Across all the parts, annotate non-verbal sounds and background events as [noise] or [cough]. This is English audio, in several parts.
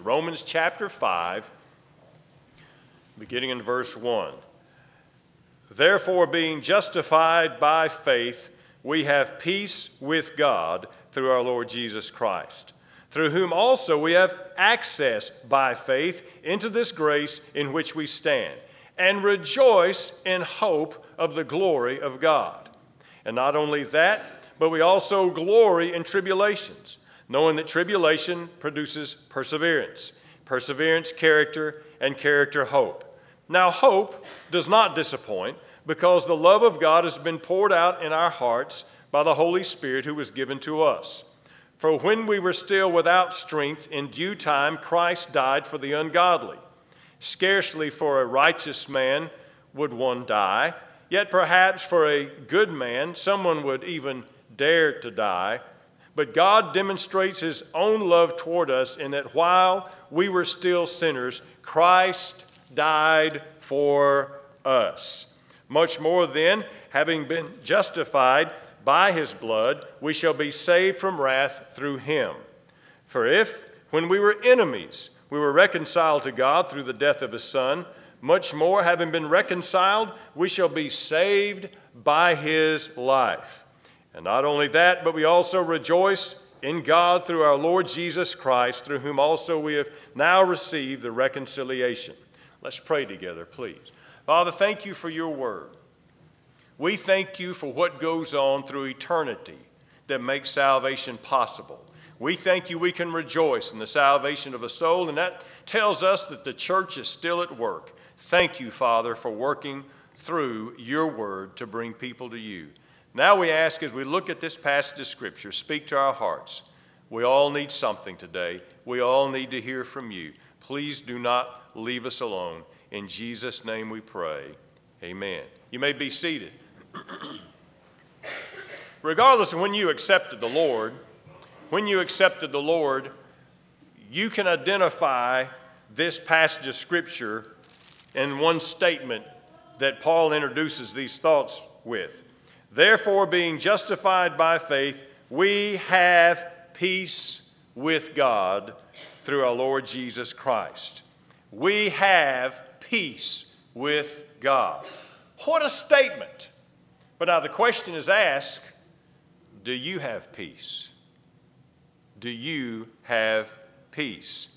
passage, Romans chapter 5, beginning in verse 1. Therefore, being justified by faith, we have peace with God through our Lord Jesus Christ, through whom also we have access by faith into this grace in which we stand, and rejoice in hope of the glory of God. And not only that, but we also glory in tribulations, knowing that tribulation produces perseverance, perseverance, character, and character, hope. Now, hope does not disappoint because the love of God has been poured out in our hearts by the Holy Spirit who was given to us. For when we were still without strength, in due time Christ died for the ungodly. Scarcely for a righteous man would one die, yet perhaps for a good man someone would even dare to die. But God demonstrates his own love toward us in that while we were still sinners, Christ died for us. Much more then, having been justified by his blood, we shall be saved from wrath through him. For if, when we were enemies, we were reconciled to God through the death of his Son, much more, having been reconciled, we shall be saved by his life. And not only that, but we also rejoice in God through our Lord Jesus Christ, through whom also we have now received the reconciliation. Let's pray together, please. Father, thank you for your word. We thank you for what goes on through eternity that makes salvation possible. We thank you we can rejoice in the salvation of a soul, and that tells us that the church is still at work. Thank you, Father, for working through your word to bring people to you. Now we ask as we look at this passage of Scripture, speak to our hearts. We all need something today. We all need to hear from you. Please do not leave us alone. In Jesus' name we pray. Amen. You may be seated. [clears throat] Regardless of when you accepted the Lord, when you accepted the Lord, you can identify this passage of Scripture in one statement that Paul introduces these thoughts with. Therefore, being justified by faith, we have peace with God through our Lord Jesus Christ we have peace with God. What a statement! But now the question is asked do you have peace? Do you have peace?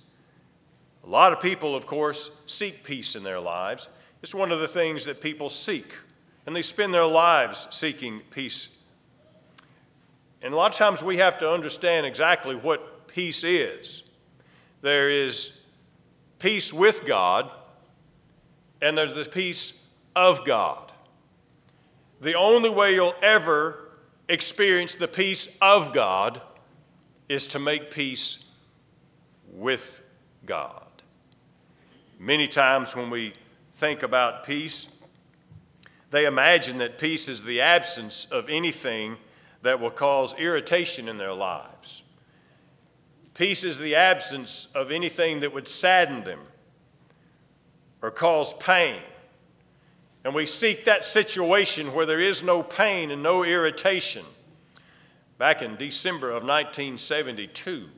A lot of people, of course, seek peace in their lives. It's one of the things that people seek, and they spend their lives seeking peace. And a lot of times we have to understand exactly what peace is. There is peace with God, and there's the peace of God. The only way you'll ever experience the peace of God is to make peace with God. Many times when we think about peace, they imagine that peace is the absence of anything that will cause irritation in their lives. Peace is the absence of anything that would sadden them or cause pain. And we seek that situation where there is no pain and no irritation. Back in December of 1972,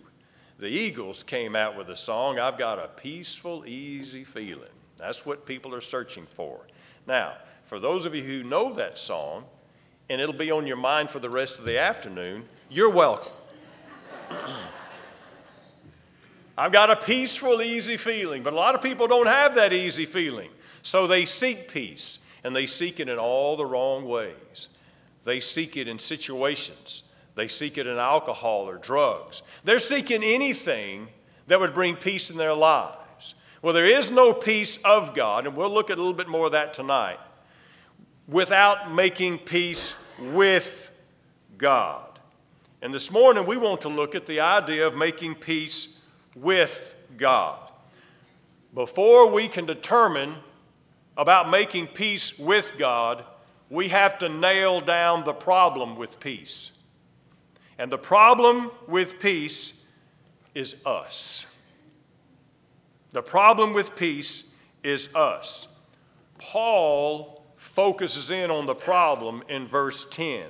the Eagles came out with a song, I've Got a Peaceful, Easy Feeling. That's what people are searching for. Now, for those of you who know that song, and it'll be on your mind for the rest of the afternoon, you're welcome. [clears throat] I've got a peaceful, easy feeling. But a lot of people don't have that easy feeling. So they seek peace, and they seek it in all the wrong ways. They seek it in situations, they seek it in alcohol or drugs. They're seeking anything that would bring peace in their lives. Well, there is no peace of God, and we'll look at a little bit more of that tonight, without making peace with God. And this morning, we want to look at the idea of making peace with God. Before we can determine about making peace with God, we have to nail down the problem with peace. And the problem with peace is us. The problem with peace is us. Paul focuses in on the problem in verse 10.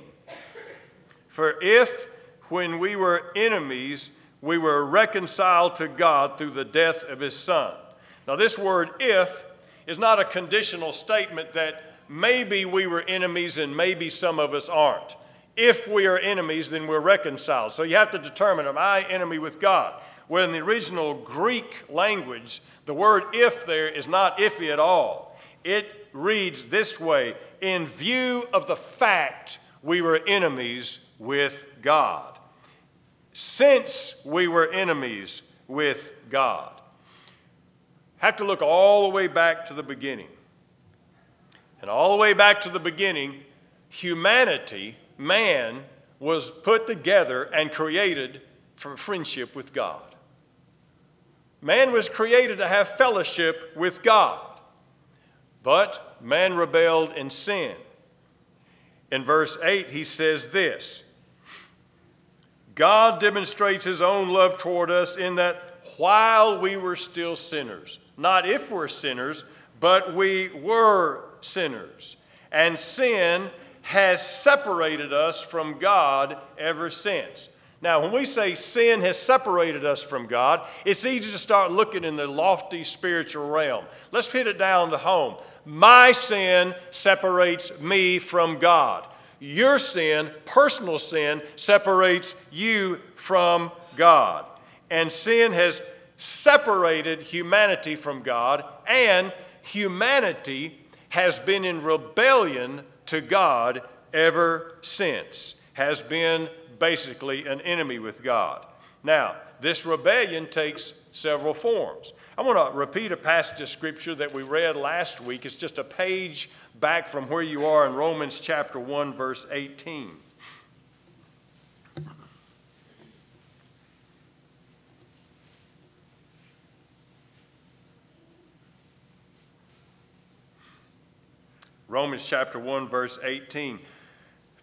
For if, when we were enemies, we were reconciled to God through the death of his son. Now, this word if is not a conditional statement that maybe we were enemies and maybe some of us aren't. If we are enemies, then we're reconciled. So you have to determine am I enemy with God? Well, in the original Greek language, the word if there is not iffy at all. It reads this way in view of the fact we were enemies with God. Since we were enemies with God. Have to look all the way back to the beginning. And all the way back to the beginning, humanity, man, was put together and created for friendship with God. Man was created to have fellowship with God. But man rebelled and sinned. In verse 8, he says this God demonstrates his own love toward us in that while we were still sinners, not if we're sinners, but we were sinners. And sin has separated us from God ever since. Now, when we say sin has separated us from God, it's easy to start looking in the lofty spiritual realm. Let's hit it down to home. My sin separates me from God. Your sin, personal sin, separates you from God. And sin has separated humanity from God, and humanity has been in rebellion to God ever since, has been basically an enemy with God. Now, this rebellion takes several forms. I want to repeat a passage of scripture that we read last week. It's just a page back from where you are in Romans chapter 1, verse 18. Romans chapter 1, verse 18.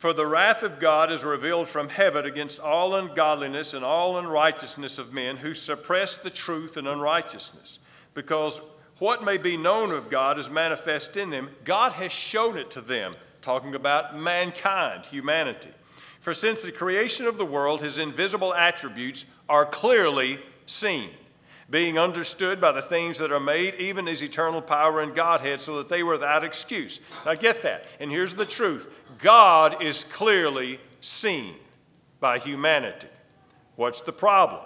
For the wrath of God is revealed from heaven against all ungodliness and all unrighteousness of men who suppress the truth and unrighteousness. Because what may be known of God is manifest in them. God has shown it to them, talking about mankind, humanity. For since the creation of the world, his invisible attributes are clearly seen being understood by the things that are made, even his eternal power and Godhead, so that they were without excuse. Now get that. And here's the truth God is clearly seen by humanity. What's the problem?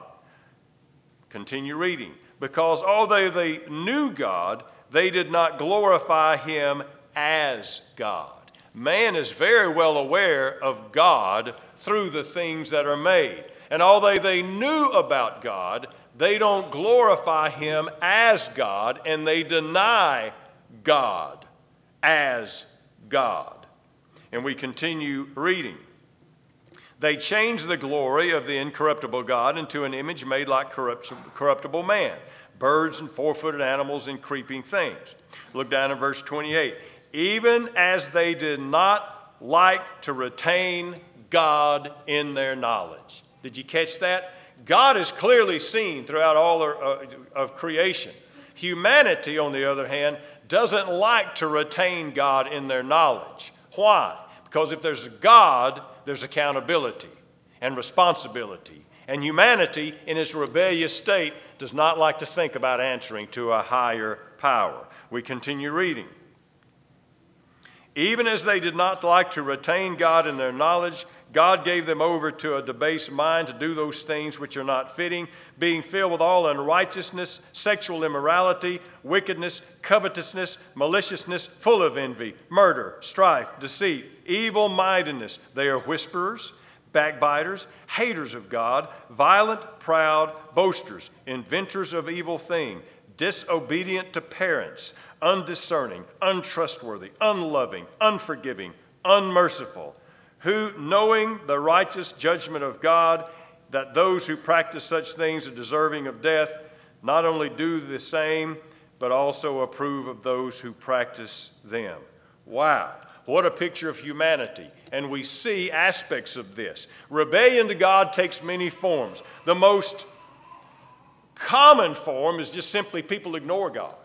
Continue reading. Because although they knew God, they did not glorify him as God. Man is very well aware of God through the things that are made. And although they knew about God, they don't glorify him as God and they deny God as God. And we continue reading. They change the glory of the incorruptible God into an image made like corruptible man, birds and four footed animals and creeping things. Look down in verse 28. Even as they did not like to retain God in their knowledge. Did you catch that? God is clearly seen throughout all uh, of creation. Humanity, on the other hand, doesn't like to retain God in their knowledge. Why? Because if there's a God, there's accountability and responsibility. And humanity, in its rebellious state, does not like to think about answering to a higher power. We continue reading. Even as they did not like to retain God in their knowledge, God gave them over to a debased mind to do those things which are not fitting, being filled with all unrighteousness, sexual immorality, wickedness, covetousness, maliciousness, full of envy, murder, strife, deceit, evil mindedness. They are whisperers, backbiters, haters of God, violent, proud, boasters, inventors of evil things, disobedient to parents, undiscerning, untrustworthy, unloving, unforgiving, unmerciful who, knowing the righteous judgment of God, that those who practice such things are deserving of death, not only do the same, but also approve of those who practice them. Wow, what a picture of humanity. And we see aspects of this. Rebellion to God takes many forms. The most common form is just simply people ignore God.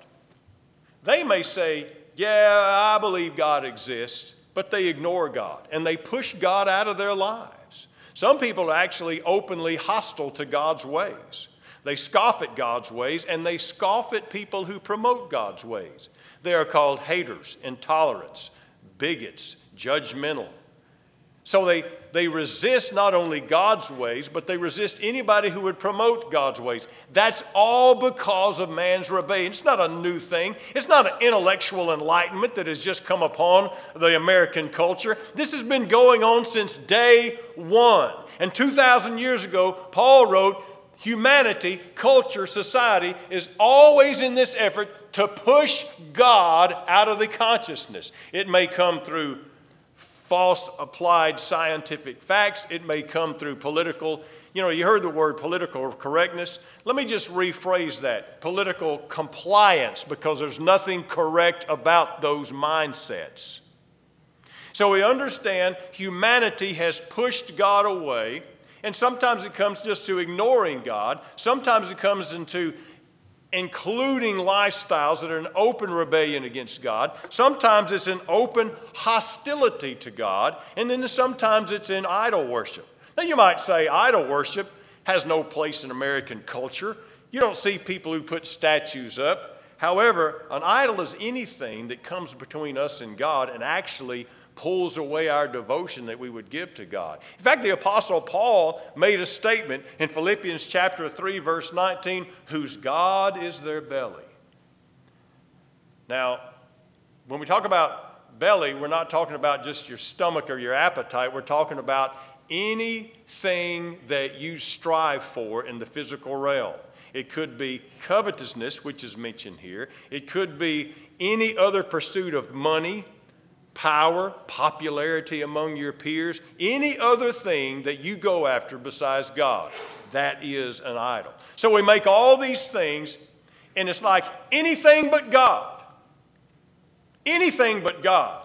They may say, Yeah, I believe God exists, but they ignore God and they push God out of their lives. Some people are actually openly hostile to God's ways. They scoff at God's ways and they scoff at people who promote God's ways. They are called haters, intolerants, bigots, judgmental. So they, they resist not only God's ways, but they resist anybody who would promote God's ways. That's all because of man's rebellion. It's not a new thing, it's not an intellectual enlightenment that has just come upon the American culture. This has been going on since day one. And 2,000 years ago, Paul wrote, Humanity, culture, society is always in this effort to push God out of the consciousness. It may come through false applied scientific facts. It may come through political, you know, you heard the word political correctness. Let me just rephrase that political compliance, because there's nothing correct about those mindsets. So we understand humanity has pushed God away, and sometimes it comes just to ignoring God, sometimes it comes into including lifestyles that are an open rebellion against God. Sometimes it's an open hostility to God, and then sometimes it's in idol worship. Now, you might say idol worship has no place in American culture. You don't see people who put statues up. However, an idol is anything that comes between us and God and actually pulls away our devotion that we would give to God. In fact, the Apostle Paul made a statement in Philippians chapter 3, verse 19 whose God is their belly. Now, when we talk about belly, we're not talking about just your stomach or your appetite, we're talking about anything that you strive for in the physical realm. It could be covetousness, which is mentioned here. It could be any other pursuit of money, power, popularity among your peers, any other thing that you go after besides God. That is an idol. So we make all these things, and it's like anything but God. Anything but God.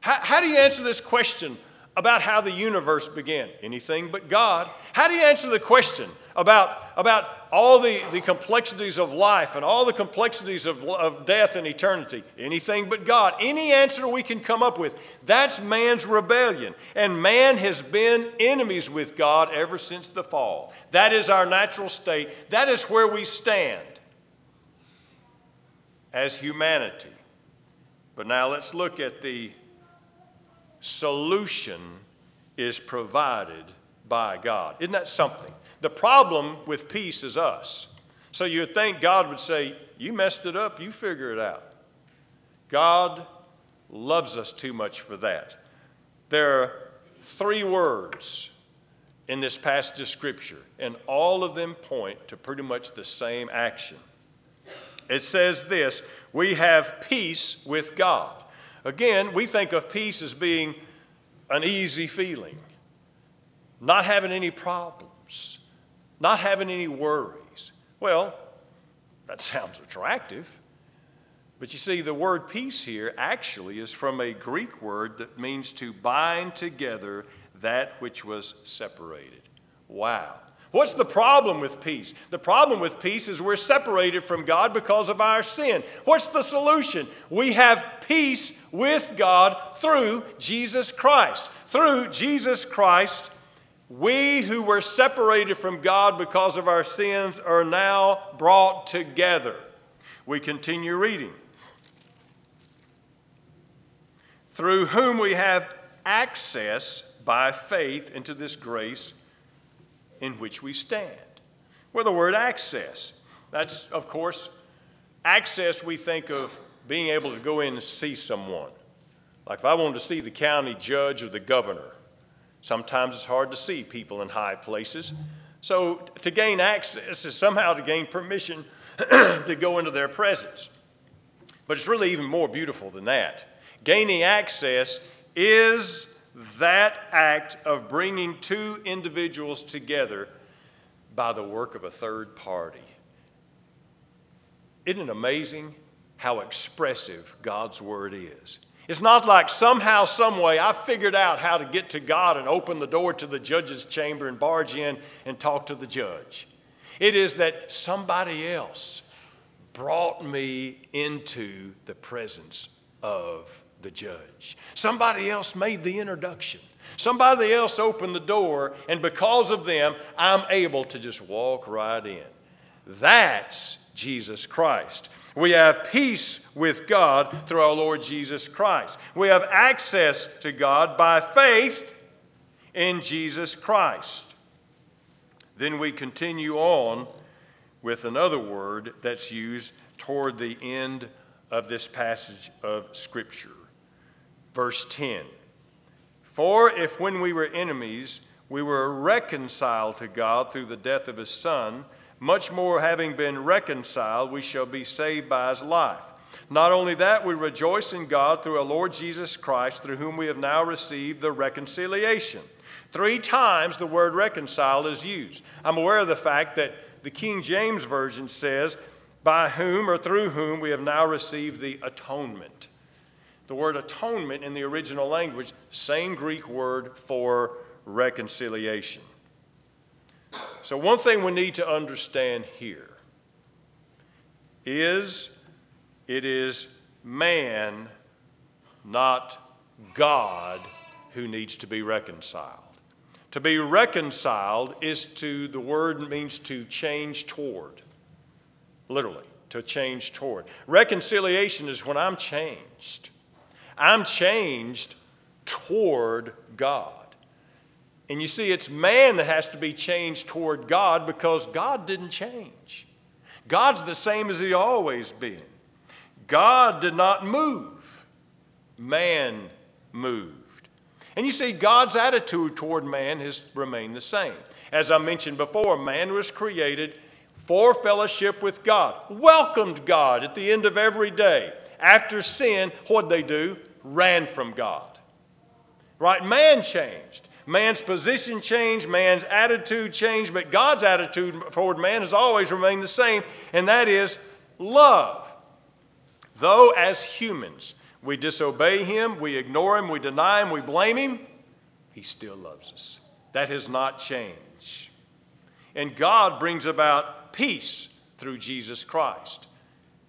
How, how do you answer this question about how the universe began? Anything but God. How do you answer the question about, about all the, the complexities of life and all the complexities of, of death and eternity? Anything but God. Any answer we can come up with. That's man's rebellion. And man has been enemies with God ever since the fall. That is our natural state. That is where we stand as humanity. But now let's look at the solution is provided by God. Isn't that something? The problem with peace is us. So you'd think God would say, You messed it up, you figure it out. God loves us too much for that. There are three words in this passage of Scripture, and all of them point to pretty much the same action. It says this We have peace with God. Again, we think of peace as being an easy feeling, not having any problems, not having any worries. Well, that [laughs] sounds attractive. But you see, the word peace here actually is from a Greek word that means to bind together that which was separated. Wow. What's the problem with peace? The problem with peace is we're separated from God because of our sin. What's the solution? We have peace with God through Jesus Christ. Through Jesus Christ, we who were separated from God because of our sins are now brought together. We continue reading. Through whom we have access by faith into this grace in which we stand. Well, the word access, that's, of course, access we think of being able to go in and see someone. Like if I wanted to see the county judge or the governor, sometimes it's hard to see people in high places. So to gain access is somehow to gain permission [clears throat] to go into their presence. But it's really even more beautiful than that. Gaining access is that act of bringing two individuals together by the work of a third party. Isn't it amazing how expressive God's Word is? It's not like somehow, some way, I figured out how to get to God and open the door to the judge's chamber and barge in and talk to the judge. It is that somebody else brought me into the presence of the judge. Somebody else made the introduction. Somebody else opened the door, and because of them, I'm able to just walk right in. That's Jesus Christ. We have peace with God through our Lord Jesus Christ. We have access to God by faith in Jesus Christ. Then we continue on with another word that's used toward the end of this passage of Scripture. Verse 10 For if when we were enemies, we were reconciled to God through the death of his Son, much more having been reconciled, we shall be saved by his life. Not only that, we rejoice in God through our Lord Jesus Christ, through whom we have now received the reconciliation. Three times the word reconciled is used. I'm aware of the fact that the King James Version says, by whom or through whom we have now received the atonement. The word atonement in the original language, same Greek word for reconciliation. So, one thing we need to understand here is it is man, not God, who needs to be reconciled. To be reconciled is to, the word means to change toward, literally, to change toward. Reconciliation is when I'm changed. I'm changed toward God. And you see, it's man that has to be changed toward God because God didn't change. God's the same as He always been. God did not move, man moved. And you see, God's attitude toward man has remained the same. As I mentioned before, man was created for fellowship with God, welcomed God at the end of every day. After sin, what'd they do? Ran from God. Right? Man changed. Man's position changed, man's attitude changed, but God's attitude toward man has always remained the same, and that is love. Though as humans, we disobey him, we ignore him, we deny him, we blame him, he still loves us. That has not changed. And God brings about peace through Jesus Christ.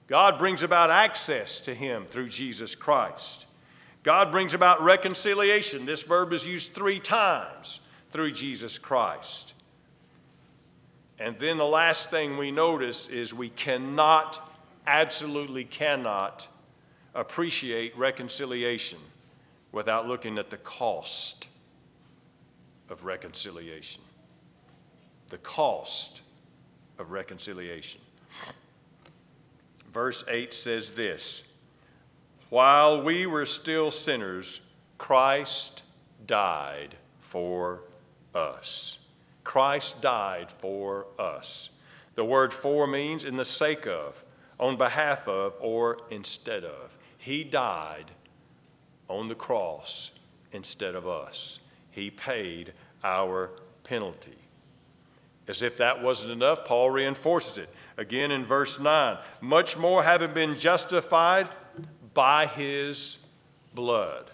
God brings about access to him through Jesus Christ. God brings about reconciliation. This verb is used three times through Jesus Christ. And then the last thing we notice is we cannot, absolutely cannot, appreciate reconciliation without looking at the cost of reconciliation. The cost of reconciliation. Verse 8 says this While we were still sinners, Christ died for us. Christ died for us. The word for means in the sake of, on behalf of, or instead of. He died on the cross instead of us. He paid our penalty. As if that wasn't enough, Paul reinforces it again in verse 9. Much more having been justified by his blood.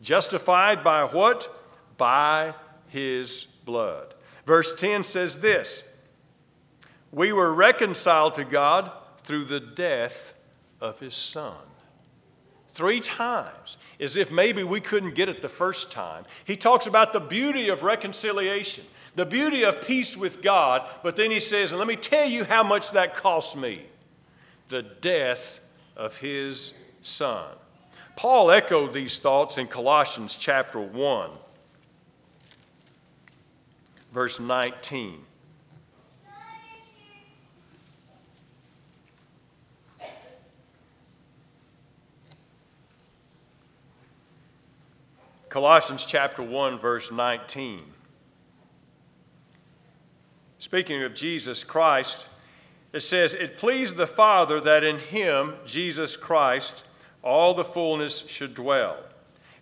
Justified by what? By his blood. Verse 10 says this We were reconciled to God through the death of his son three times, as if maybe we couldn't get it the first time. He talks about the beauty of reconciliation, the beauty of peace with God, but then he says, and let me tell you how much that cost me the death of his son. Paul echoed these thoughts in Colossians chapter 1, verse 19. Colossians chapter 1, verse 19. Speaking of Jesus Christ, it says, It pleased the Father that in him, Jesus Christ, all the fullness should dwell,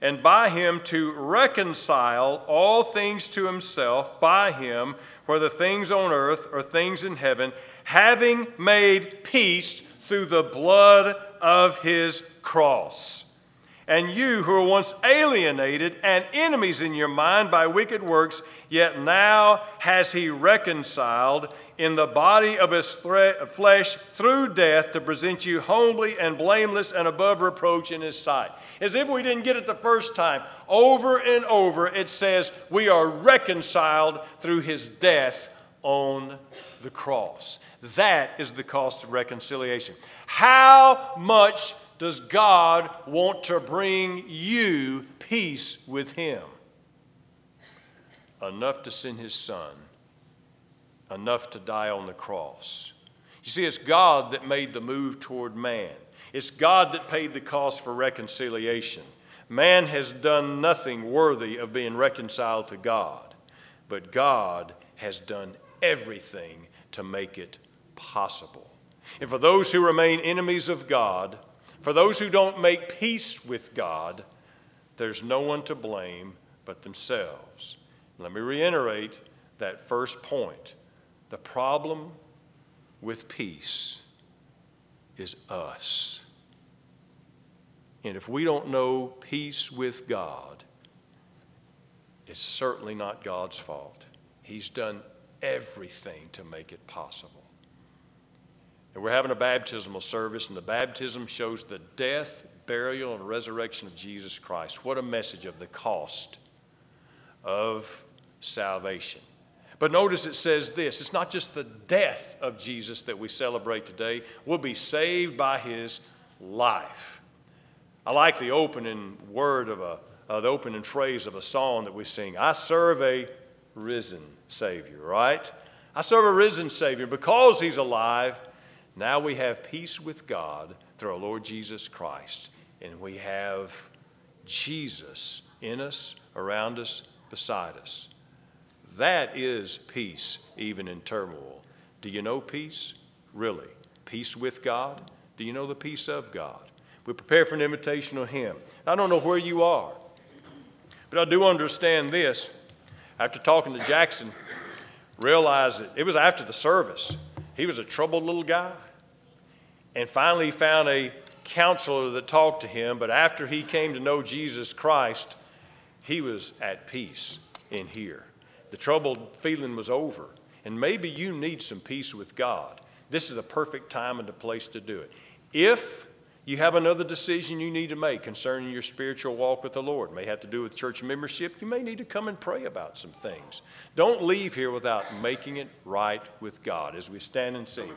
and by him to reconcile all things to himself, by him, whether things on earth or things in heaven, having made peace through the blood of his cross and you who were once alienated and enemies in your mind by wicked works, yet now has he reconciled in the body of his thre- flesh through death to present you homely and blameless and above reproach in his sight. As if we didn't get it the first time. Over and over it says we are reconciled through his death on the cross. That is the cost of reconciliation. How much does God want to bring you peace with him? Enough to send his son enough to die on the cross. You see, it's God that made the move toward man, it's God that paid the cost for reconciliation. Man has done nothing worthy of being reconciled to God, but God has done everything to make it possible. And for those who remain enemies of God, for those who don't make peace with God, there's no one to blame but themselves. Let me reiterate that first point. The problem with peace is us. And if we don't know peace with God, it's certainly not God's fault. He's done everything to make it possible. And we're having a baptismal service, and the baptism shows the death, burial, and resurrection of Jesus Christ. What a message of the cost of salvation. But notice it says this it's not just the death of Jesus that we celebrate today, we'll be saved by his life. I like the opening word of a, uh, the opening phrase of a song that we sing I serve a risen Savior, right? I serve a risen Savior. Because he's alive, now we have peace with God through our Lord Jesus Christ. And we have Jesus in us, around us, beside us. That is peace, even in turmoil. Do you know peace? Really? Peace with God? Do you know the peace of God? We prepare for an invitation of Him. I don't know where you are, but I do understand this. After talking to Jackson, realized that it was after the service. He was a troubled little guy. And finally, found a counselor that talked to him, but after he came to know Jesus Christ, he was at peace in here. The troubled feeling was over. And maybe you need some peace with God. This is a perfect time and a place to do it. If you have another decision you need to make concerning your spiritual walk with the Lord, it may have to do with church membership, you may need to come and pray about some things. Don't leave here without making it right with God as we stand and sing.